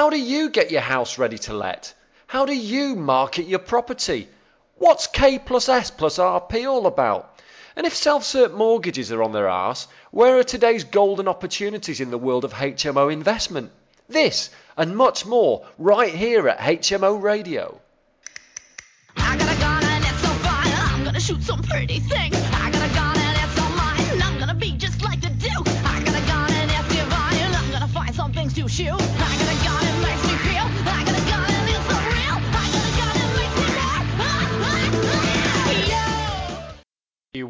How do you get your house ready to let? How do you market your property? What's K plus S plus RP all about? And if self-cert mortgages are on their arse, where are today's golden opportunities in the world of HMO investment? This and much more right here at HMO Radio. I got a gun and it's so fire. I'm gonna shoot some pretty things. I got a gun and it's all mine. I'm gonna be just like the Duke. I got a gun and it's divine. I'm gonna find some things to shoot. I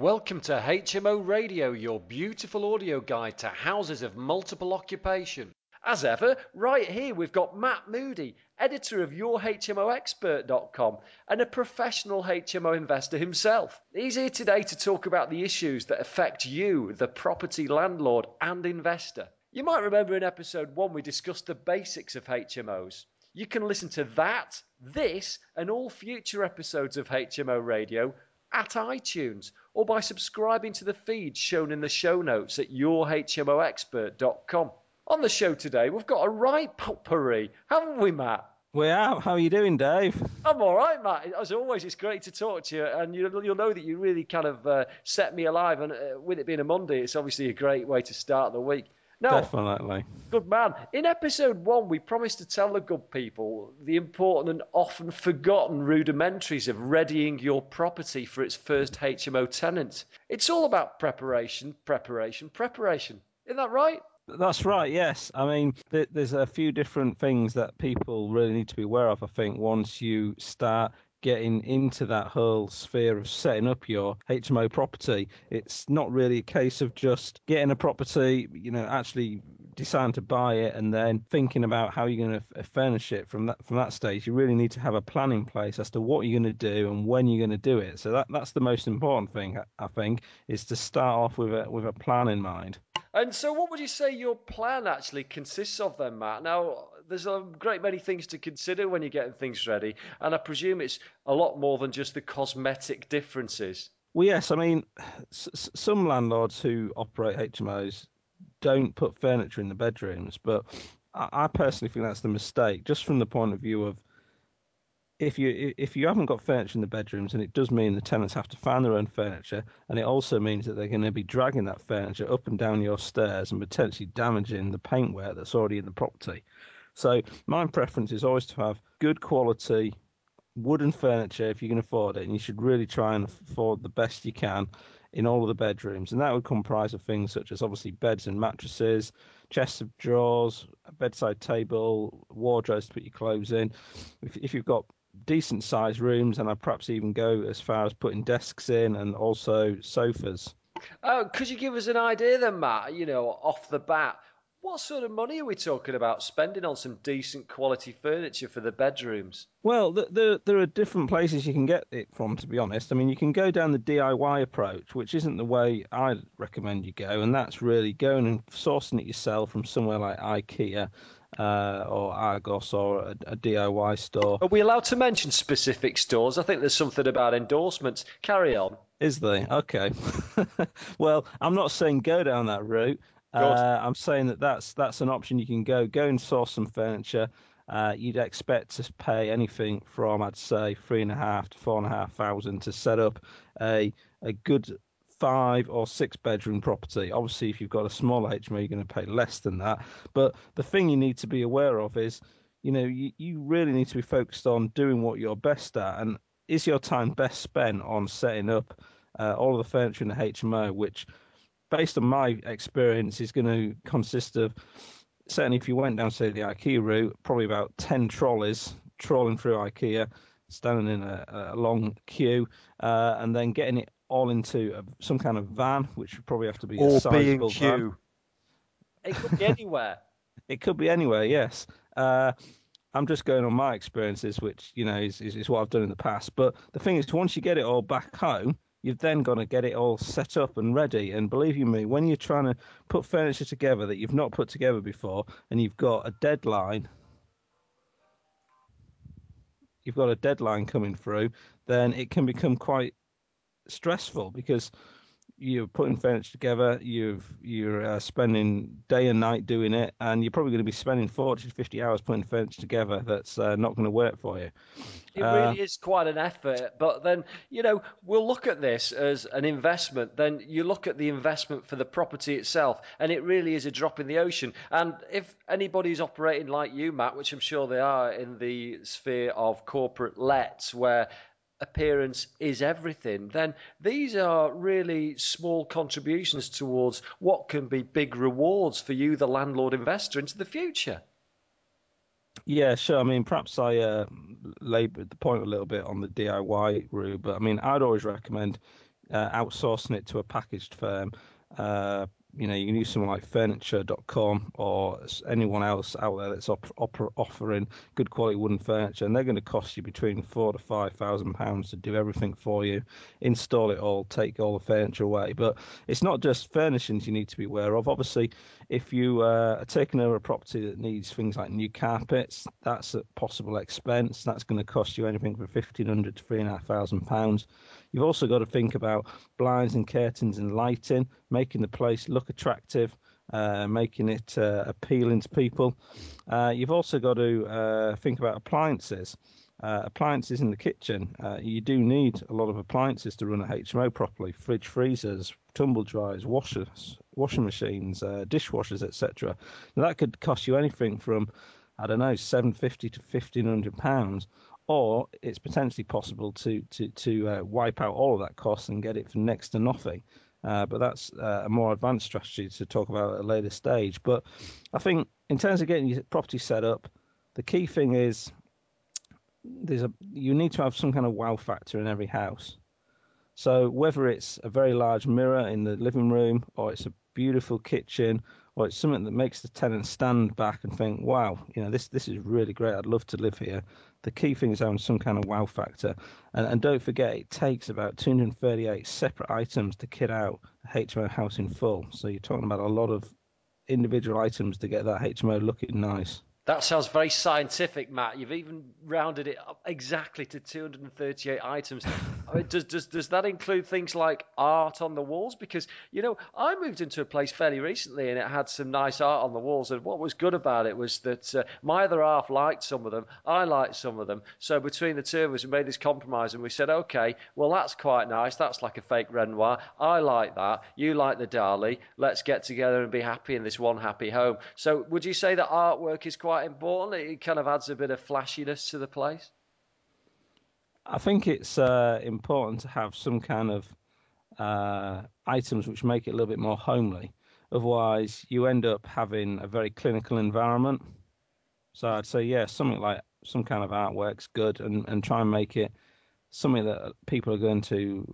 Welcome to HMO Radio, your beautiful audio guide to houses of multiple occupation. As ever, right here we've got Matt Moody, editor of YourHMOExpert.com and a professional HMO investor himself. He's here today to talk about the issues that affect you, the property landlord and investor. You might remember in episode one we discussed the basics of HMOs. You can listen to that, this, and all future episodes of HMO Radio at iTunes or by subscribing to the feed shown in the show notes at yourhmoexpert.com. On the show today, we've got a right potpourri, haven't we, Matt? We are. How are you doing, Dave? I'm all right, Matt. As always, it's great to talk to you, and you'll, you'll know that you really kind of uh, set me alive. And uh, with it being a Monday, it's obviously a great way to start the week. Now, Definitely. Good man. In episode one, we promised to tell the good people the important and often forgotten rudimentaries of readying your property for its first HMO tenant. It's all about preparation, preparation, preparation. Isn't that right? That's right. Yes. I mean, th- there's a few different things that people really need to be aware of. I think once you start getting into that whole sphere of setting up your HMO property, it's not really a case of just getting a property, you know, actually deciding to buy it and then thinking about how you're going to furnish it from that from that stage. You really need to have a plan in place as to what you're going to do and when you're going to do it. So that that's the most important thing I think is to start off with a with a plan in mind. And so, what would you say your plan actually consists of then, Matt? Now, there's a great many things to consider when you're getting things ready, and I presume it's a lot more than just the cosmetic differences. Well, yes. I mean, s- some landlords who operate HMOs don't put furniture in the bedrooms, but I, I personally think that's the mistake, just from the point of view of if you if you haven't got furniture in the bedrooms, and it does mean the tenants have to find their own furniture, and it also means that they're going to be dragging that furniture up and down your stairs and potentially damaging the paintwork that's already in the property. So my preference is always to have good quality wooden furniture if you can afford it, and you should really try and afford the best you can in all of the bedrooms, and that would comprise of things such as obviously beds and mattresses, chests of drawers, a bedside table, wardrobes to put your clothes in. If, if you've got decent sized rooms, and I'd perhaps even go as far as putting desks in and also sofas. Oh, could you give us an idea then, Matt? You know, off the bat, what sort of money are we talking about spending on some decent quality furniture for the bedrooms? Well, th there there are different places you can get it from. To be honest, I mean, you can go down the DIY approach, which isn't the way I recommend you go, and that's really going and sourcing it yourself from somewhere like IKEA. Uh, or Argos or a, a DIY store. Are we allowed to mention specific stores? I think there's something about endorsements. Carry on. Is they? Okay. well, I'm not saying go down that route. Uh, I'm saying that that's that's an option you can go. Go and source some furniture. Uh, you'd expect to pay anything from I'd say three and a half to four and a half thousand to set up a a good five or six bedroom property. Obviously, if you've got a small HMO, you're going to pay less than that. But the thing you need to be aware of is, you know, you, you really need to be focused on doing what you're best at. And is your time best spent on setting up uh, all of the furniture in the HMO, which, based on my experience, is going to consist of certainly if you went down say the IKEA route, probably about ten trolleys trawling through IKEA, standing in a, a long queue, uh, and then getting it all into a, some kind of van, which would probably have to be a Or sizable being van. Q. It could be anywhere. It could be anywhere, yes. Uh, I'm just going on my experiences, which you know is, is, is what I've done in the past. But the thing is, once you get it all back home, you've then got to get it all set up and ready. And believe you me, when you're trying to put furniture together that you've not put together before, and you've got a deadline, you've got a deadline coming through, then it can become quite stressful because you're putting furniture together, you've you're uh, spending day and night doing it, and you're probably going to be spending 40 to 50 hours putting furniture together. That's uh, not going to work for you. It Uh, really is quite an effort, but then you know we'll look at this as an investment. Then you look at the investment for the property itself, and it really is a drop in the ocean. And if anybody's operating like you, Matt, which I'm sure they are in the sphere of corporate lets, where appearance is everything, then these are really small contributions towards what can be big rewards for you, the landlord investor, into the future. Yeah, sure. I mean, perhaps I uh, laboured the point a little bit on the DIY route, but I mean, I'd always recommend uh, outsourcing it to a packaged firm. Uh, you know, you can use someone like Furniture.com or anyone else out there that's op- op- offering good quality wooden furniture, and they're going to cost you between four to five thousand pounds to do everything for you, install it all, take all the furniture away. But it's not just furnishings you need to be aware of. Obviously, if you uh, are taking over a property that needs things like new carpets, that's a possible expense. That's going to cost you anything from fifteen hundred to three and a half thousand pounds. You've also got to think about blinds and curtains and lighting, making the place look attractive, uh, making it uh, appealing to people. Uh, you've also got to uh, think about appliances. Uh, appliances in the kitchen. Uh, you do need a lot of appliances to run a HMO properly: fridge, freezers, tumble dryers, washers, washing machines, dishwashers, etc. That could cost you anything from, I don't know, seven fifty to fifteen hundred pounds or it's potentially possible to to to uh, wipe out all of that cost and get it for next to nothing. Uh, but that's uh, a more advanced strategy to talk about at a later stage. But I think in terms of getting your property set up, the key thing is there's a you need to have some kind of wow factor in every house. So whether it's a very large mirror in the living room, or it's a beautiful kitchen, it's something that makes the tenant stand back and think, "Wow, you know this this is really great. I'd love to live here." The key thing is having some kind of wow factor, and, and don't forget it takes about 238 separate items to kit out a HMO house in full. So you're talking about a lot of individual items to get that HMO looking nice. That sounds very scientific, Matt. You've even rounded it up exactly to 238 items. I mean, does, does, does that include things like art on the walls? Because, you know, I moved into a place fairly recently and it had some nice art on the walls. And what was good about it was that uh, my other half liked some of them, I liked some of them. So between the two of us, we made this compromise and we said, okay, well, that's quite nice. That's like a fake Renoir. I like that. You like the Dali. Let's get together and be happy in this one happy home. So would you say that artwork is quite important? It kind of adds a bit of flashiness to the place. I think it's uh, important to have some kind of uh, items which make it a little bit more homely. Otherwise, you end up having a very clinical environment. So I'd say, yeah, something like some kind of artwork's good, and, and try and make it something that people are going to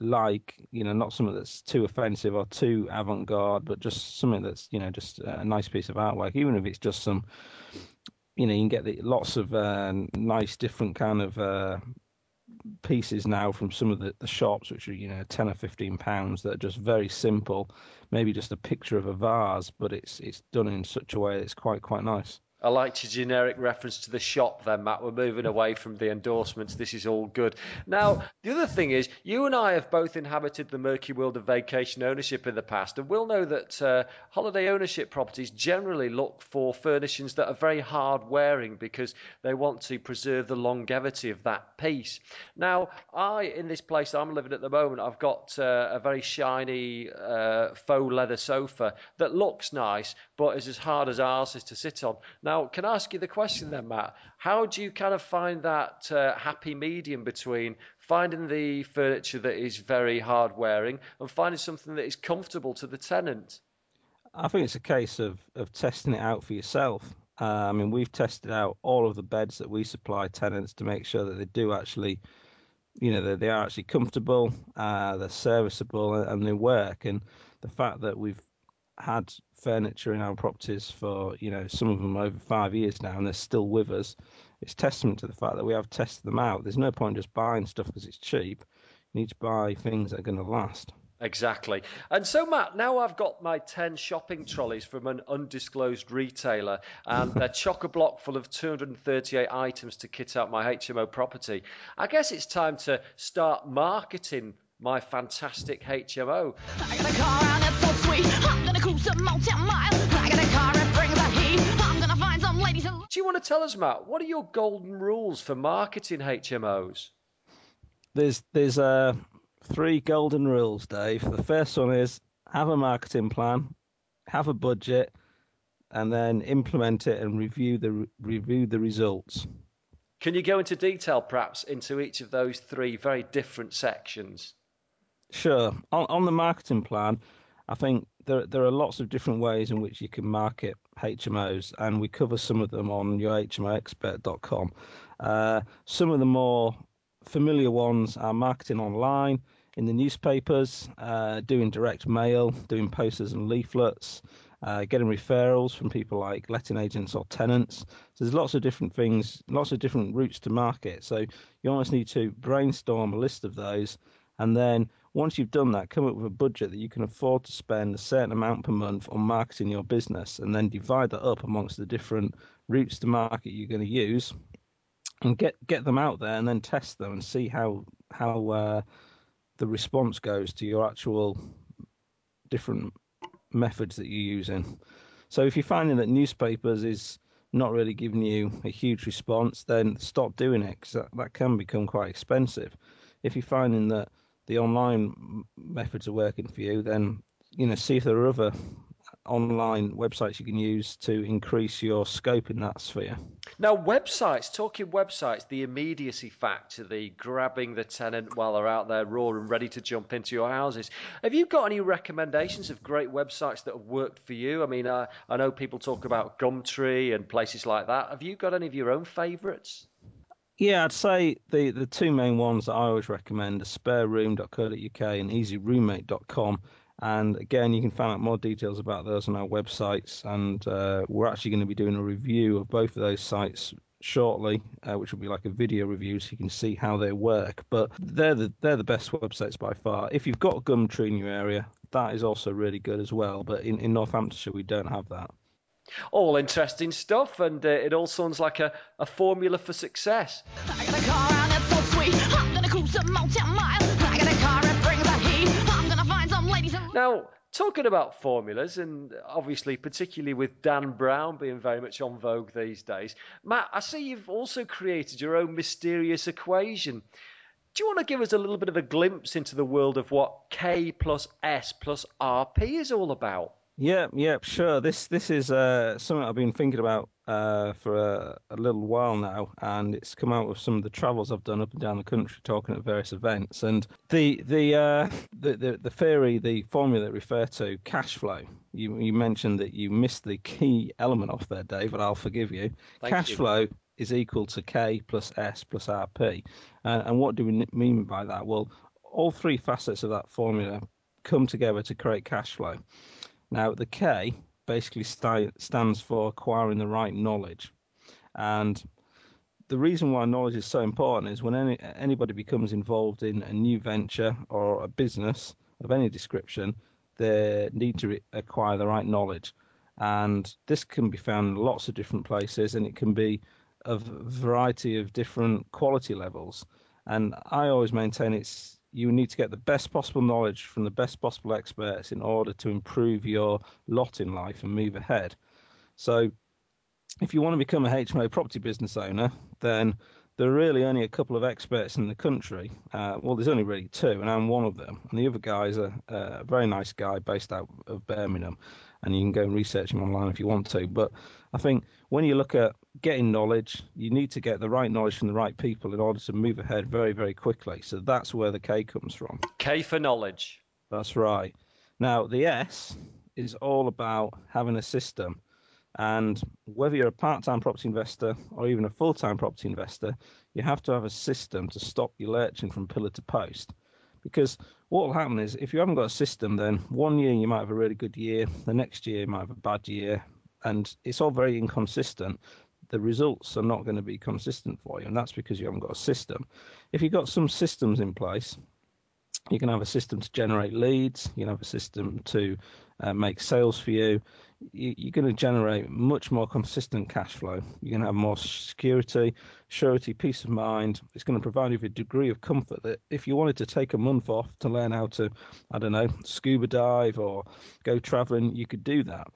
like. You know, not something that's too offensive or too avant-garde, but just something that's you know just a nice piece of artwork, even if it's just some. You know, you can get the, lots of uh, nice different kind of uh, pieces now from some of the, the shops, which are you know ten or fifteen pounds, that are just very simple. Maybe just a picture of a vase, but it's it's done in such a way that it's quite quite nice. I liked your generic reference to the shop then, Matt. We're moving away from the endorsements. This is all good. Now, the other thing is, you and I have both inhabited the murky world of vacation ownership in the past, and we'll know that uh, holiday ownership properties generally look for furnishings that are very hard wearing because they want to preserve the longevity of that piece. Now, I, in this place I'm living at the moment, I've got uh, a very shiny uh, faux leather sofa that looks nice, but is as hard as ours is to sit on. Now, can I ask you the question then, Matt? How do you kind of find that uh, happy medium between finding the furniture that is very hard wearing and finding something that is comfortable to the tenant? I think it's a case of, of testing it out for yourself. Uh, I mean, we've tested out all of the beds that we supply tenants to make sure that they do actually, you know, that they are actually comfortable, uh, they're serviceable, and they work. And the fact that we've had furniture in our properties for, you know, some of them over five years now, and they're still with us, it's testament to the fact that we have tested them out. There's no point just buying stuff because it's cheap. You need to buy things that are going to last. Exactly. And so, Matt, now I've got my 10 shopping trolleys from an undisclosed retailer, and they're chock a block full of 238 items to kit out my HMO property. I guess it's time to start marketing my fantastic HMO. I got a car and it's so sweet. I'm gonna cruise some mountain miles. I got a car that brings the heat. I'm gonna find some ladies and. Do you want to tell us, Matt, what are your golden rules for marketing HMOs? There's there's uh, three golden rules, Dave. The first one is have a marketing plan, have a budget, and then implement it and review the review the results. Can you go into detail, perhaps, into each of those three very different sections? Sure. On, on the marketing plan, I think there there are lots of different ways in which you can market HMOs, and we cover some of them on yourhmoexpert.com. Uh, some of the more familiar ones are marketing online, in the newspapers, uh, doing direct mail, doing posters and leaflets, uh, getting referrals from people like letting agents or tenants. So there's lots of different things, lots of different routes to market. So you almost need to brainstorm a list of those, and then once you've done that, come up with a budget that you can afford to spend a certain amount per month on marketing your business, and then divide that up amongst the different routes to market you're going to use, and get get them out there, and then test them and see how how uh, the response goes to your actual different methods that you're using. So if you're finding that newspapers is not really giving you a huge response, then stop doing it because that, that can become quite expensive. If you're finding that the online methods are working for you, then you know see if there are other online websites you can use to increase your scope in that sphere. Now, websites, talking websites, the immediacy factor, the grabbing the tenant while they're out there raw and ready to jump into your houses. Have you got any recommendations of great websites that have worked for you? I mean, uh, I know people talk about Gumtree and places like that. Have you got any of your own favourites? Yeah, I'd say the, the two main ones that I always recommend are spareroom.co.uk and easyroommate.com. And again, you can find out more details about those on our websites. And uh, we're actually going to be doing a review of both of those sites shortly, uh, which will be like a video review, so you can see how they work. But they're the they're the best websites by far. If you've got Gumtree in your area, that is also really good as well. But in, in Northamptonshire, we don't have that. All interesting stuff, and uh, it all sounds like a, a formula for success. I got a car and it's so sweet. I'm gonna cruise some mountain miles. I got a car that brings the heat. I'm gonna find some ladies and. Now, talking about formulas, and obviously, particularly with Dan Brown being very much on vogue these days, Matt, I see you've also created your own mysterious equation. Do you want to give us a little bit of a glimpse into the world of what K plus S plus RP is all about? Yeah, yeah, sure. This this is uh, something I've been thinking about uh, for a, a, little while now, and it's come out of some of the travels I've done up and down the country, talking at various events. And the the uh, the, the, the theory, the formula that refer to cash flow. You you mentioned that you missed the key element off there, David. I'll forgive you. Thank cash you. flow is equal to K plus S plus RP. And what do we mean by that? Well, all three facets of that formula come together to create cash flow. Now, the K basically st- stands for acquiring the right knowledge. And the reason why knowledge is so important is when any, anybody becomes involved in a new venture or a business of any description, they need to re- acquire the right knowledge. And this can be found in lots of different places and it can be of a variety of different quality levels. And I always maintain it's you need to get the best possible knowledge from the best possible experts in order to improve your lot in life and move ahead. So, if you want to become a HMO property business owner, then there are really only a couple of experts in the country. Uh, well, there's only really two, and I'm one of them. And the other guy is a, a very nice guy based out of Birmingham, and you can go and research him online if you want to. But I think when you look at getting knowledge, you need to get the right knowledge from the right people in order to move ahead very, very quickly. So that's where the K comes from. K for knowledge. That's right. Now, the S is all about having a system. And whether you're a part time property investor or even a full time property investor, you have to have a system to stop you lurching from pillar to post. Because what will happen is if you haven't got a system, then one year you might have a really good year, the next year you might have a bad year, and it's all very inconsistent. The results are not going to be consistent for you, and that's because you haven't got a system. If you've got some systems in place, you can have a system to generate leads, you can have a system to uh, make sales for you, you you're going to generate much more consistent cash flow. You're going to have more security, surety, peace of mind. It's going to provide you with a degree of comfort that if you wanted to take a month off to learn how to, I don't know, scuba dive or go traveling, you could do that.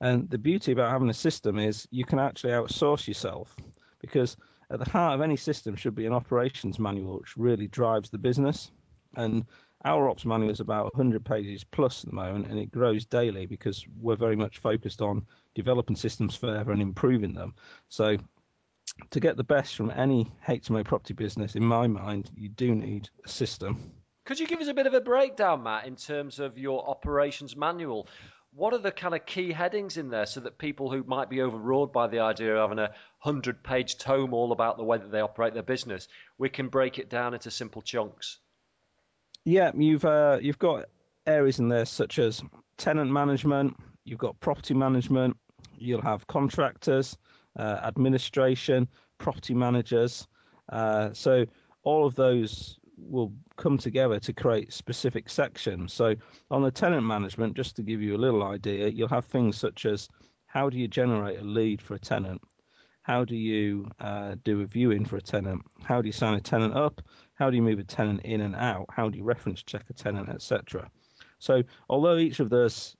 And the beauty about having a system is you can actually outsource yourself because at the heart of any system should be an operations manual which really drives the business. And our ops manual is about 100 pages plus at the moment, and it grows daily because we're very much focused on developing systems further and improving them. So, to get the best from any HMO property business, in my mind, you do need a system. Could you give us a bit of a breakdown, Matt, in terms of your operations manual? What are the kind of key headings in there so that people who might be overawed by the idea of having a 100 page tome all about the way that they operate their business, we can break it down into simple chunks? Yeah, you've uh, you've got areas in there such as tenant management. You've got property management. You'll have contractors, uh, administration, property managers. Uh, so all of those will come together to create specific sections. So on the tenant management, just to give you a little idea, you'll have things such as how do you generate a lead for a tenant? How do you uh, do a viewing for a tenant? How do you sign a tenant up? How do you move a tenant in and out? How do you reference check a tenant, etc. So although each of those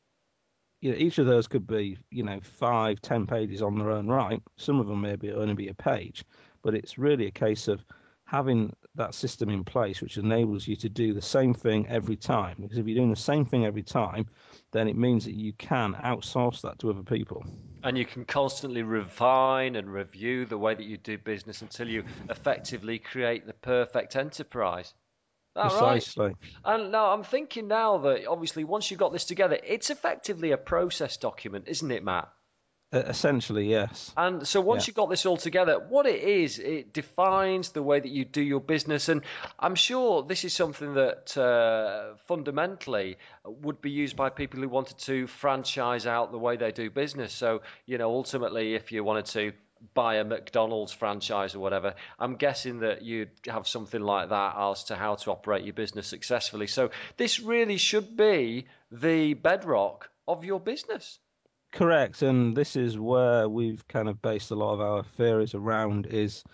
you know, each of those could be, you know, five, ten pages on their own right. Some of them maybe only be a page, but it's really a case of having that system in place which enables you to do the same thing every time. Because if you're doing the same thing every time, then it means that you can outsource that to other people. And you can constantly refine and review the way that you do business until you effectively create the perfect enterprise. That Precisely. Right? And now I'm thinking now that obviously once you've got this together, it's effectively a process document, isn't it, Matt? Essentially, yes. And so once Yeah. you've got this all together, what it is, it defines the way that you do your business. And I'm sure this is something that uh, fundamentally would be used by people who wanted to franchise out the way they do business. So, you know, ultimately, if you wanted to buy a McDonald's franchise or whatever, I'm guessing that you'd have something like that as to how to operate your business successfully. So this really should be the bedrock of your business. Correct, and this is where we've kind of based a lot of our theories around is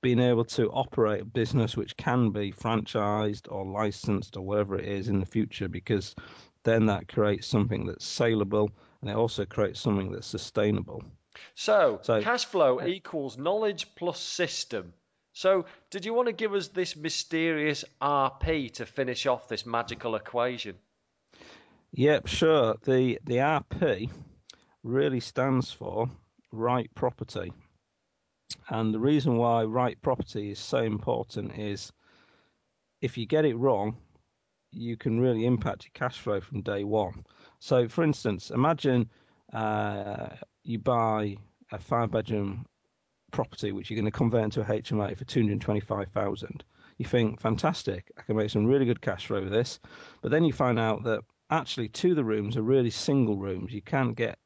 being able to operate a business which can be franchised or licensed or whatever it is in the future because then that creates something that's saleable and it also creates something that's sustainable. So, So- cash flow equals knowledge plus system. So, did you want to give us this mysterious RP to finish off this magical equation? Yep, sure. The the RP really stands for right property. And the reason why right property is so important is if you get it wrong, you can really impact your cash flow from day one. So, for instance, imagine uh, you buy a five bedroom property which you're going to convert into a HMO for 225,000. You think, fantastic, I can make some really good cash flow with this. But then you find out that actually two of the rooms are really single rooms. You can't get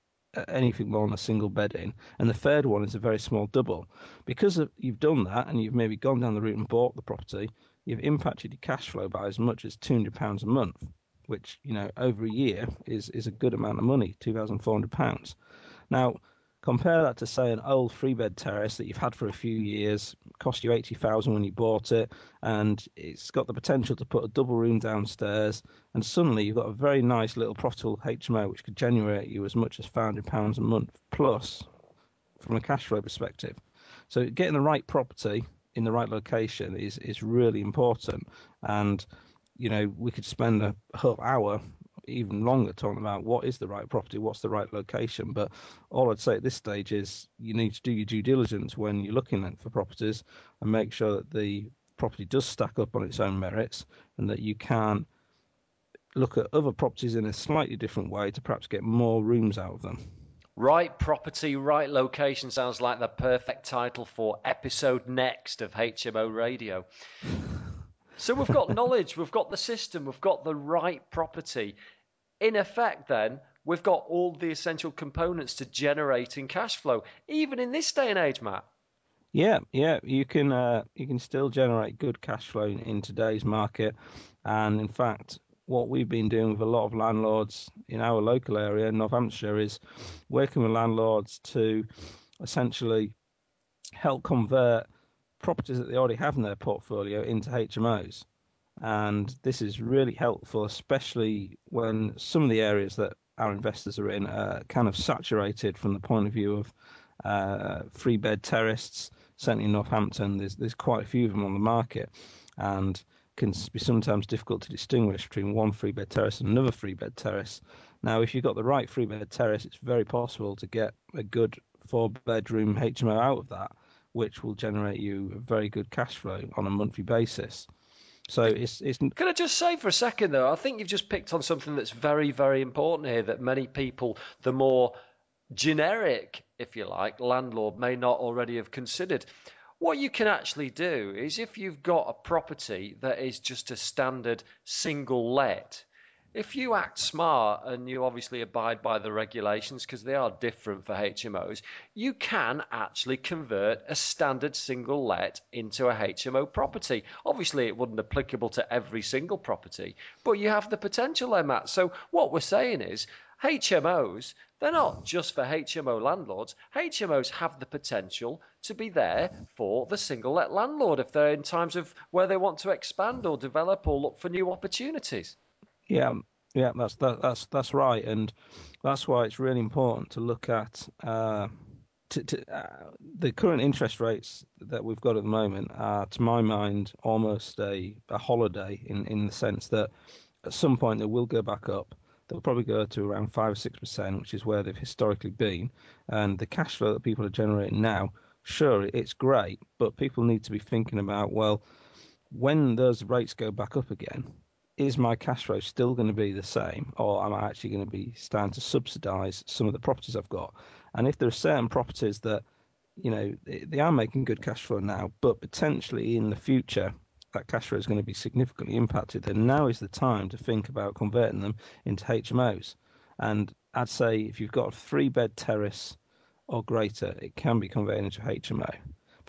anything more than a single bed in. And the third one is a very small double. Because of, you've done that and you've maybe gone down the route and bought the property, you've impacted your cash flow by as much as £200 a month, which, you know, over a year is, is a good amount of money, £2,400. Now, compare that to, say, an old three bed terrace that you've had for a few years, cost you 80000 when you bought it, and it's got the potential to put a double room downstairs, and suddenly you've got a very nice little profitable HMO which could generate you as much as £500 a month plus from a cash flow perspective. So getting the right property in the right location is is really important. And you know, we could spend a whole hour, even longer, talking about what is the right property, what's the right location. But all I'd say at this stage is you need to do your due diligence when you're looking at for properties and make sure that the property does stack up on its own merits and that you can look at other properties in a slightly different way to perhaps get more rooms out of them. Right property, right location sounds like the perfect title for episode next of HMO Radio. So we've got knowledge, we've got the system, we've got the right property. In effect, then, we've got all the essential components to generating cash flow, even in this day and age, Matt. Yeah, yeah, you can uh, you can still generate good cash flow in, today's market, and in fact, what we've been doing with a lot of landlords in our local area Northamptonshire is working with landlords to essentially help convert properties that they already have in their portfolio into HMOs. And this is really helpful, especially when some of the areas that our investors are in are kind of saturated from the point of view of uh, three bed terraces. Certainly in Northampton, there's there's quite a few of them on the market, and can be sometimes difficult to distinguish between one free bed terrace and another free bed terrace. Now, if you've got the right free bed terrace, it's very possible to get a good four bedroom HMO out of that, which will generate you a very good cash flow on a monthly basis. So it's it's. Can I just say for a second though? I think you've just picked on something that's very very important here. That many people, the more generic, if you like, landlord may not already have considered. What you can actually do is if you've got a property that is just a standard single let, if you act smart and you obviously abide by the regulations because they are different for HMOs, you can actually convert a standard single let into a HMO property. Obviously, it wouldn't applicable to every single property, but you have the potential there, Matt. So what we're saying is HMOs, they're not just for HMO landlords. HMOs have the potential to be there for the single let landlord if they're in times of where they want to expand or develop or look for new opportunities. Yeah, yeah, that's that, that's that's right, and that's why it's really important to look at uh, to, to, uh, the current interest rates that we've got at the moment are, to my mind, almost a, a holiday in, in the sense that at some point they will go back up they'll probably go to around five or six percent, which is where they've historically been. And the cash flow that people are generating now, sure, it's great, but people need to be thinking about well, when those rates go back up again, is my cash flow still going to be the same, or am I actually going to be starting to subsidise some of the properties I've got? And if there are certain properties that you know they are making good cash flow now, but potentially in the future that cash flow is going to be significantly impacted, then now is the time to think about converting them into HMOs. And I'd say if you've got a three bed terrace or greater, it can be converted into HMO.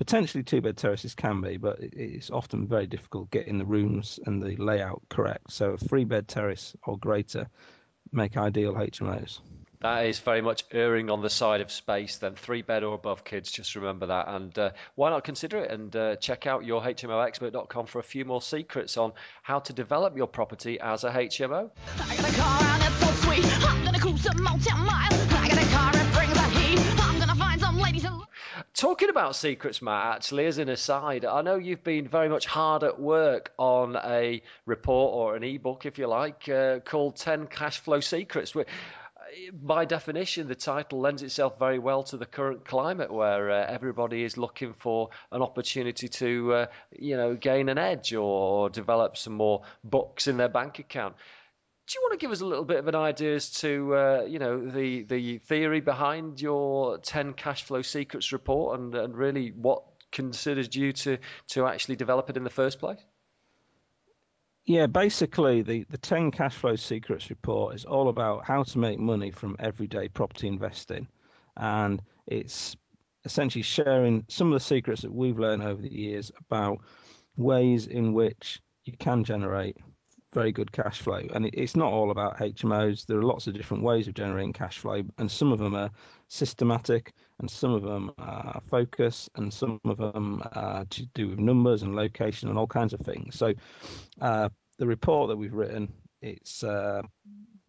Potentially two bed terraces can be, but it's often very difficult getting the rooms and the layout correct. So a three bed terrace or greater make ideal HMOs. That is very much erring on the side of space. Then three bed or above kids, just remember that. And uh, why not consider it and uh, check out yourhmoexpert.com for a few more secrets on how to develop your property as a HMO. Talking about secrets, Matt, actually, as an aside, I know you've been very much hard at work on a report or an ebook, if you like, uh, called 10 Cash Flow Secrets by definition, the title lends itself very well to the current climate where uh, everybody is looking for an opportunity to, uh, you know, gain an edge or, develop some more bucks in their bank account. Do you want to give us a little bit of an idea as to, uh, you know, the, the theory behind your 10 cash flow secrets report and, and really what considered you to, to actually develop it in the first place? Yeah, basically, the, the 10 cash flow secrets report is all about how to make money from everyday property investing. And it's essentially sharing some of the secrets that we've learned over the years about ways in which you can generate very good cash flow. And it, it's not all about HMOs. There are lots of different ways of generating cash flow, and some of them are systematic, and some of them are focus, and some of them are to do with numbers and location and all kinds of things. So, uh, the report that we've written, it's uh,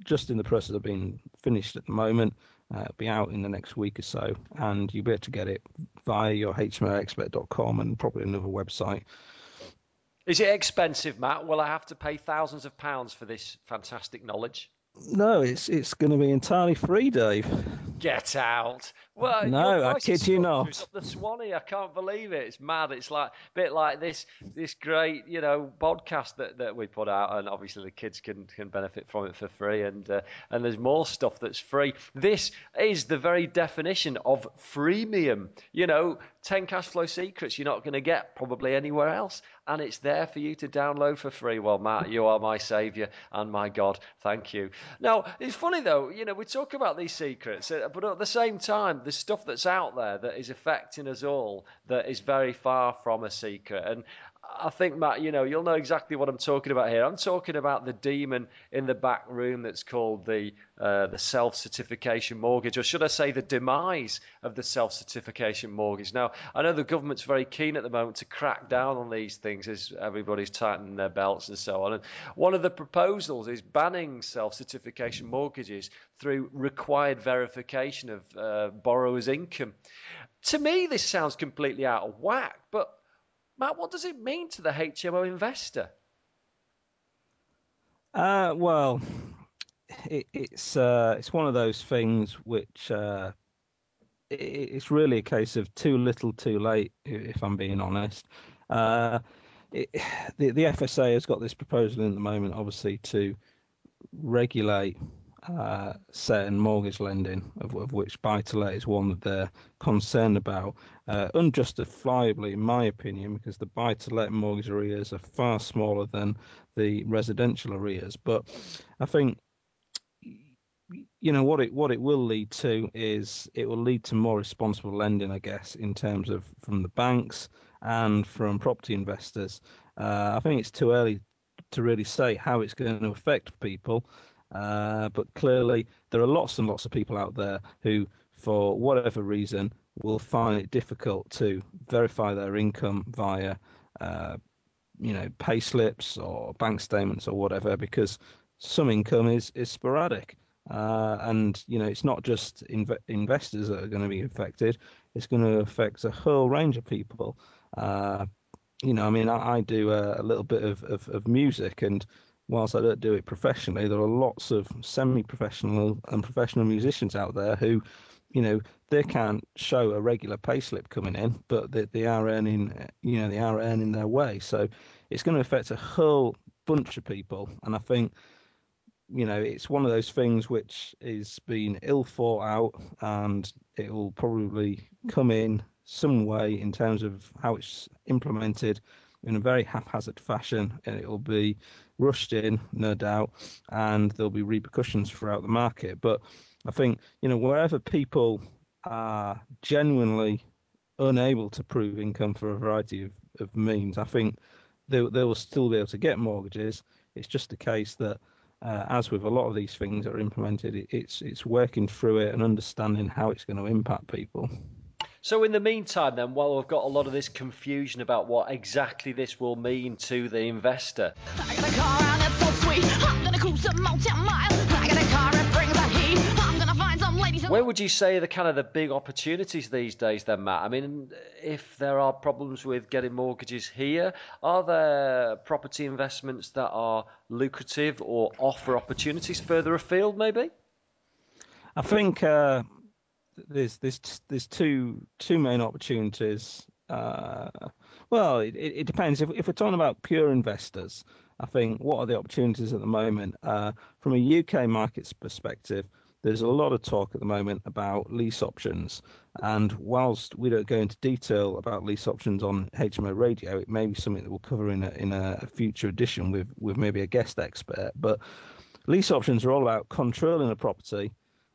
just in the process of being finished at the moment. Uh, it'll be out in the next week or so, and you'll be able to get it via your hmoexpert.com and probably another website. Is it expensive, Matt? Will I have to pay thousands of pounds for this fantastic knowledge? No, it's it's going to be entirely free, Dave. Get out! Well, no, I kid you not. the Swanee, I can't believe it. It's mad. It's like a bit like this this great you know podcast that, that we put out, and obviously the kids can can benefit from it for free, and uh, and there's more stuff that's free. This is the very definition of freemium. You know, ten cash flow secrets you're not going to get probably anywhere else and it's there for you to download for free. Well, Matt, you are my saviour and my God. Thank you. Now, it's funny though, you know, we talk about these secrets, uh, but at the same time, the stuff that's out there that is affecting us all that is very far from a secret. And I think, Matt, you know, you'll know exactly what I'm talking about here. I'm talking about the demon in the back room that's called the uh, the self-certification mortgage, or should I say, the demise of the self-certification mortgage. Now, I know the government's very keen at the moment to crack down on these things as everybody's tightening their belts and so on. And one of the proposals is banning self-certification mortgages through required verification of uh, borrowers' income. To me, this sounds completely out of whack, but Matt, what does it mean to the HMO investor? Uh, well, it, it's uh, it's one of those things which uh, it, it's really a case of too little, too late. If I'm being honest, uh, it, the the FSA has got this proposal in the moment, obviously, to regulate uh, certain mortgage lending, of, of which buy to let is one that they're concerned about, uh, unjustifiably, in my opinion, because the buy to let mortgage arrears are far smaller than the residential arrears. But I think you know what it what it will lead to is it will lead to more responsible lending, I guess, in terms of from the banks and from property investors. Uh, I think it's too early to really say how it's going to affect people. Uh, but clearly, there are lots and lots of people out there who, for whatever reason, will find it difficult to verify their income via, uh, you know, pay slips or bank statements or whatever, because some income is is sporadic. Uh, and you know, it's not just inv- investors that are going to be affected; it's going to affect a whole range of people. Uh, you know, I mean, I, I do a, a, little bit of, of, of music, and whilst I don't do it professionally, there are lots of semi-professional and professional musicians out there who, you know, they can't show a regular payslip coming in, but they, they are earning, you know, they are earning their way. So it's going to affect a whole bunch of people, and I think, you know, it's one of those things which is being ill thought out, and it will probably come in some way in terms of how it's implemented in a very haphazard fashion, and it will be rushed in, no doubt, and there'll be repercussions throughout the market. But I think you know wherever people are genuinely unable to prove income for a variety of, of means, I think they, they will still be able to get mortgages. It's just a case that, uh, as with a lot of these things that are implemented, it, it's it's working through it and understanding how it's going to impact people. So, in the meantime, then, while we've got a lot of this confusion about what exactly this will mean to the investor. Where would you say the kind of the big opportunities these days, then, Matt? I mean, if there are problems with getting mortgages here, are there property investments that are lucrative or offer opportunities further afield, maybe? I think uh, there's there's there's two two main opportunities. Uh, well, it, it depends. If, if we're talking about pure investors, I think what are the opportunities at the moment? Uh, from a UK markets perspective, there's a lot of talk at the moment about lease options. And whilst we don't go into detail about lease options on HMO Radio, it may be something that we'll cover in a, in a future edition with, with maybe a guest expert. But lease options are all about controlling a property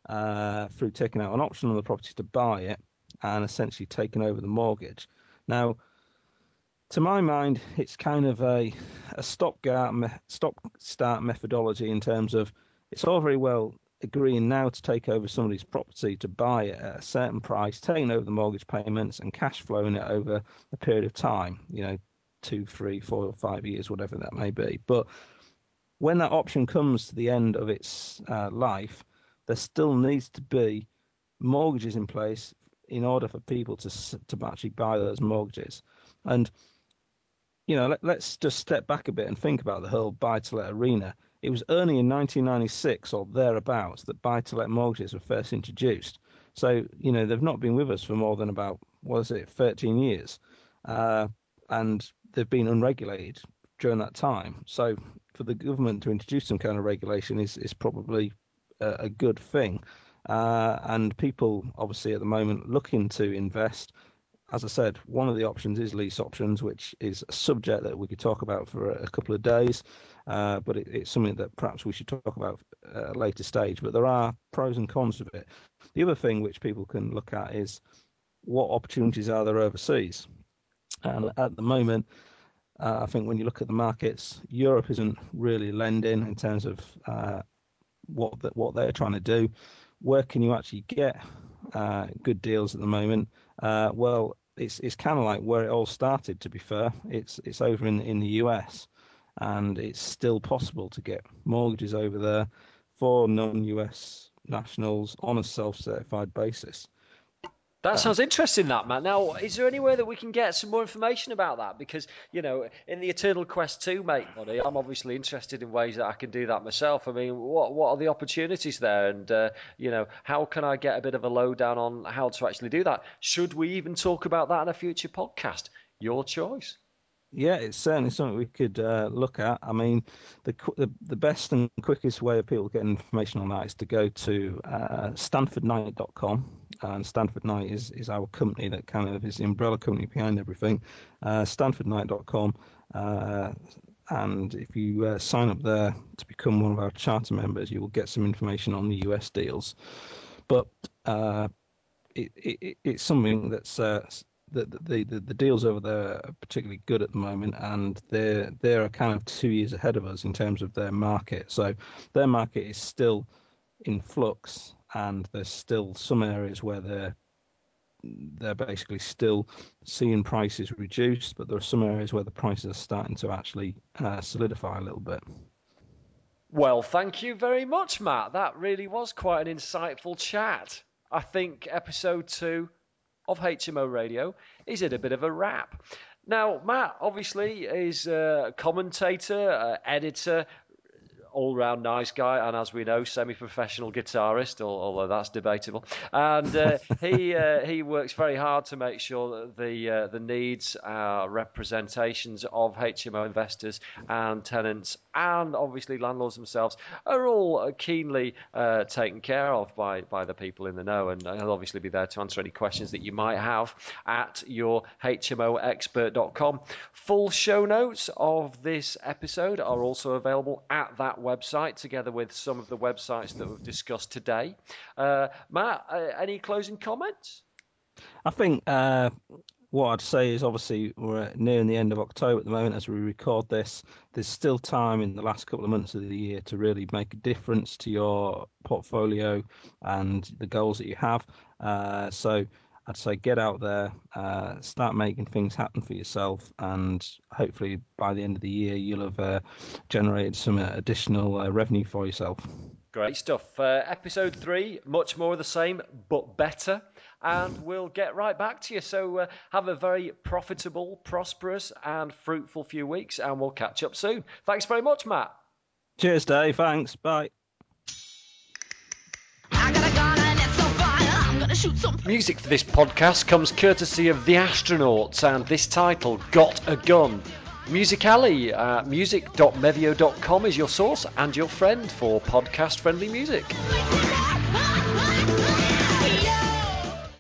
uh, through taking out an option on the property to buy it and essentially taking over the mortgage. Now, to my mind, it's kind of a, a stop start methodology in terms of it's all very well agreeing now to take over somebody's property to buy it at a certain price, taking over the mortgage payments and cash flowing it over a period of time, you know, two, three, four, five years, whatever that may be. But when that option comes to the end of its uh, life, there still needs to be mortgages in place in order for people to to actually buy those mortgages. And you know, let, us just step back a bit and think about the whole buy-to-let arena. It was only in 1996 or thereabouts that buy-to-let mortgages were first introduced. So you know, they've not been with us for more than about what is it, 13 years, uh, and they've been unregulated during that time. So for the government to introduce some kind of regulation is is probably a, a good thing. Uh, and people, obviously, at the moment looking to invest. As I said, one of the options is lease options, which is a subject that we could talk about for a, couple of days, uh, but it, it's something that perhaps we should talk about at a later stage. But there are pros and cons of it. The other thing which people can look at is what opportunities are there overseas. And at the moment, Uh, I think when you look at the markets, Europe isn't really lending in terms of uh, what the, what they're trying to do. Where can you actually get uh, good deals at the moment? Uh, well, it's it's kind of like where it all started. To be fair, it's it's over in in the US, and it's still possible to get mortgages over there for non-US nationals on a self-certified basis. That sounds interesting, that man. Now, is there any way that we can get some more information about that? Because you know, in the eternal quest to make money, I'm obviously interested in ways that I can do that myself. I mean, what what are the opportunities there, and uh, you know, how can I get a bit of a lowdown on how to actually do that? Should we even talk about that in a future podcast? Your choice. Yeah, it's certainly something we could uh, look at. I mean, the, the, the best and quickest way of people getting information on that is to go to uh, stanfordknight.com. And Stanford Knight is, is our company that kind of is the umbrella company behind everything. Uh, stanfordknight.com. Uh, and if you uh, sign up there to become one of our charter members, you will get some information on the US deals. But uh, it, it, it's something that's uh, the, the, the, deals over there are particularly good at the moment, and they're they're kind of two years ahead of us in terms of their market. So their market is still in flux, and there's still some areas where they're they're basically still seeing prices reduced, but there are some areas where the prices are starting to actually uh, solidify a little bit. Well, thank you very much, Matt. That really was quite an insightful chat. I think episode two of HMO Radio is at a bit of a wrap. Now, Matt obviously is a commentator, editor, all round nice guy, and as we know, semi professional guitarist, although that's debatable. And uh, he uh, he works very hard to make sure that the uh, the needs, uh, representations of HMO investors and tenants, and obviously landlords themselves, are all keenly uh, taken care of by by the people in the know. And he'll obviously be there to answer any questions that you might have at your HMOexpert.com. Full show notes of this episode are also available at that website, together with some of the websites that we've discussed today. Uh, Matt, uh, any closing comments? I think uh, what I'd say is obviously we're nearing the end of October at the moment as we record this. There's still time in the last couple of months of the year to really make a difference to your portfolio and the goals that you have. Uh, so I'd say get out there, uh, start making things happen for yourself, and hopefully by the end of the year you'll have uh, generated some uh, additional uh, revenue for yourself. Great stuff. Uh, episode three, much more of the same, but better. And we'll get right back to you. So uh, have a very profitable, prosperous, and fruitful few weeks, and we'll catch up soon. Thanks very much, Matt. Cheers, Dave. Thanks. Bye. Music for this podcast comes courtesy of The Astronauts and this title, Got a Gun. Music Alley, uh, music.mevio.com is your source and your friend for podcast friendly music.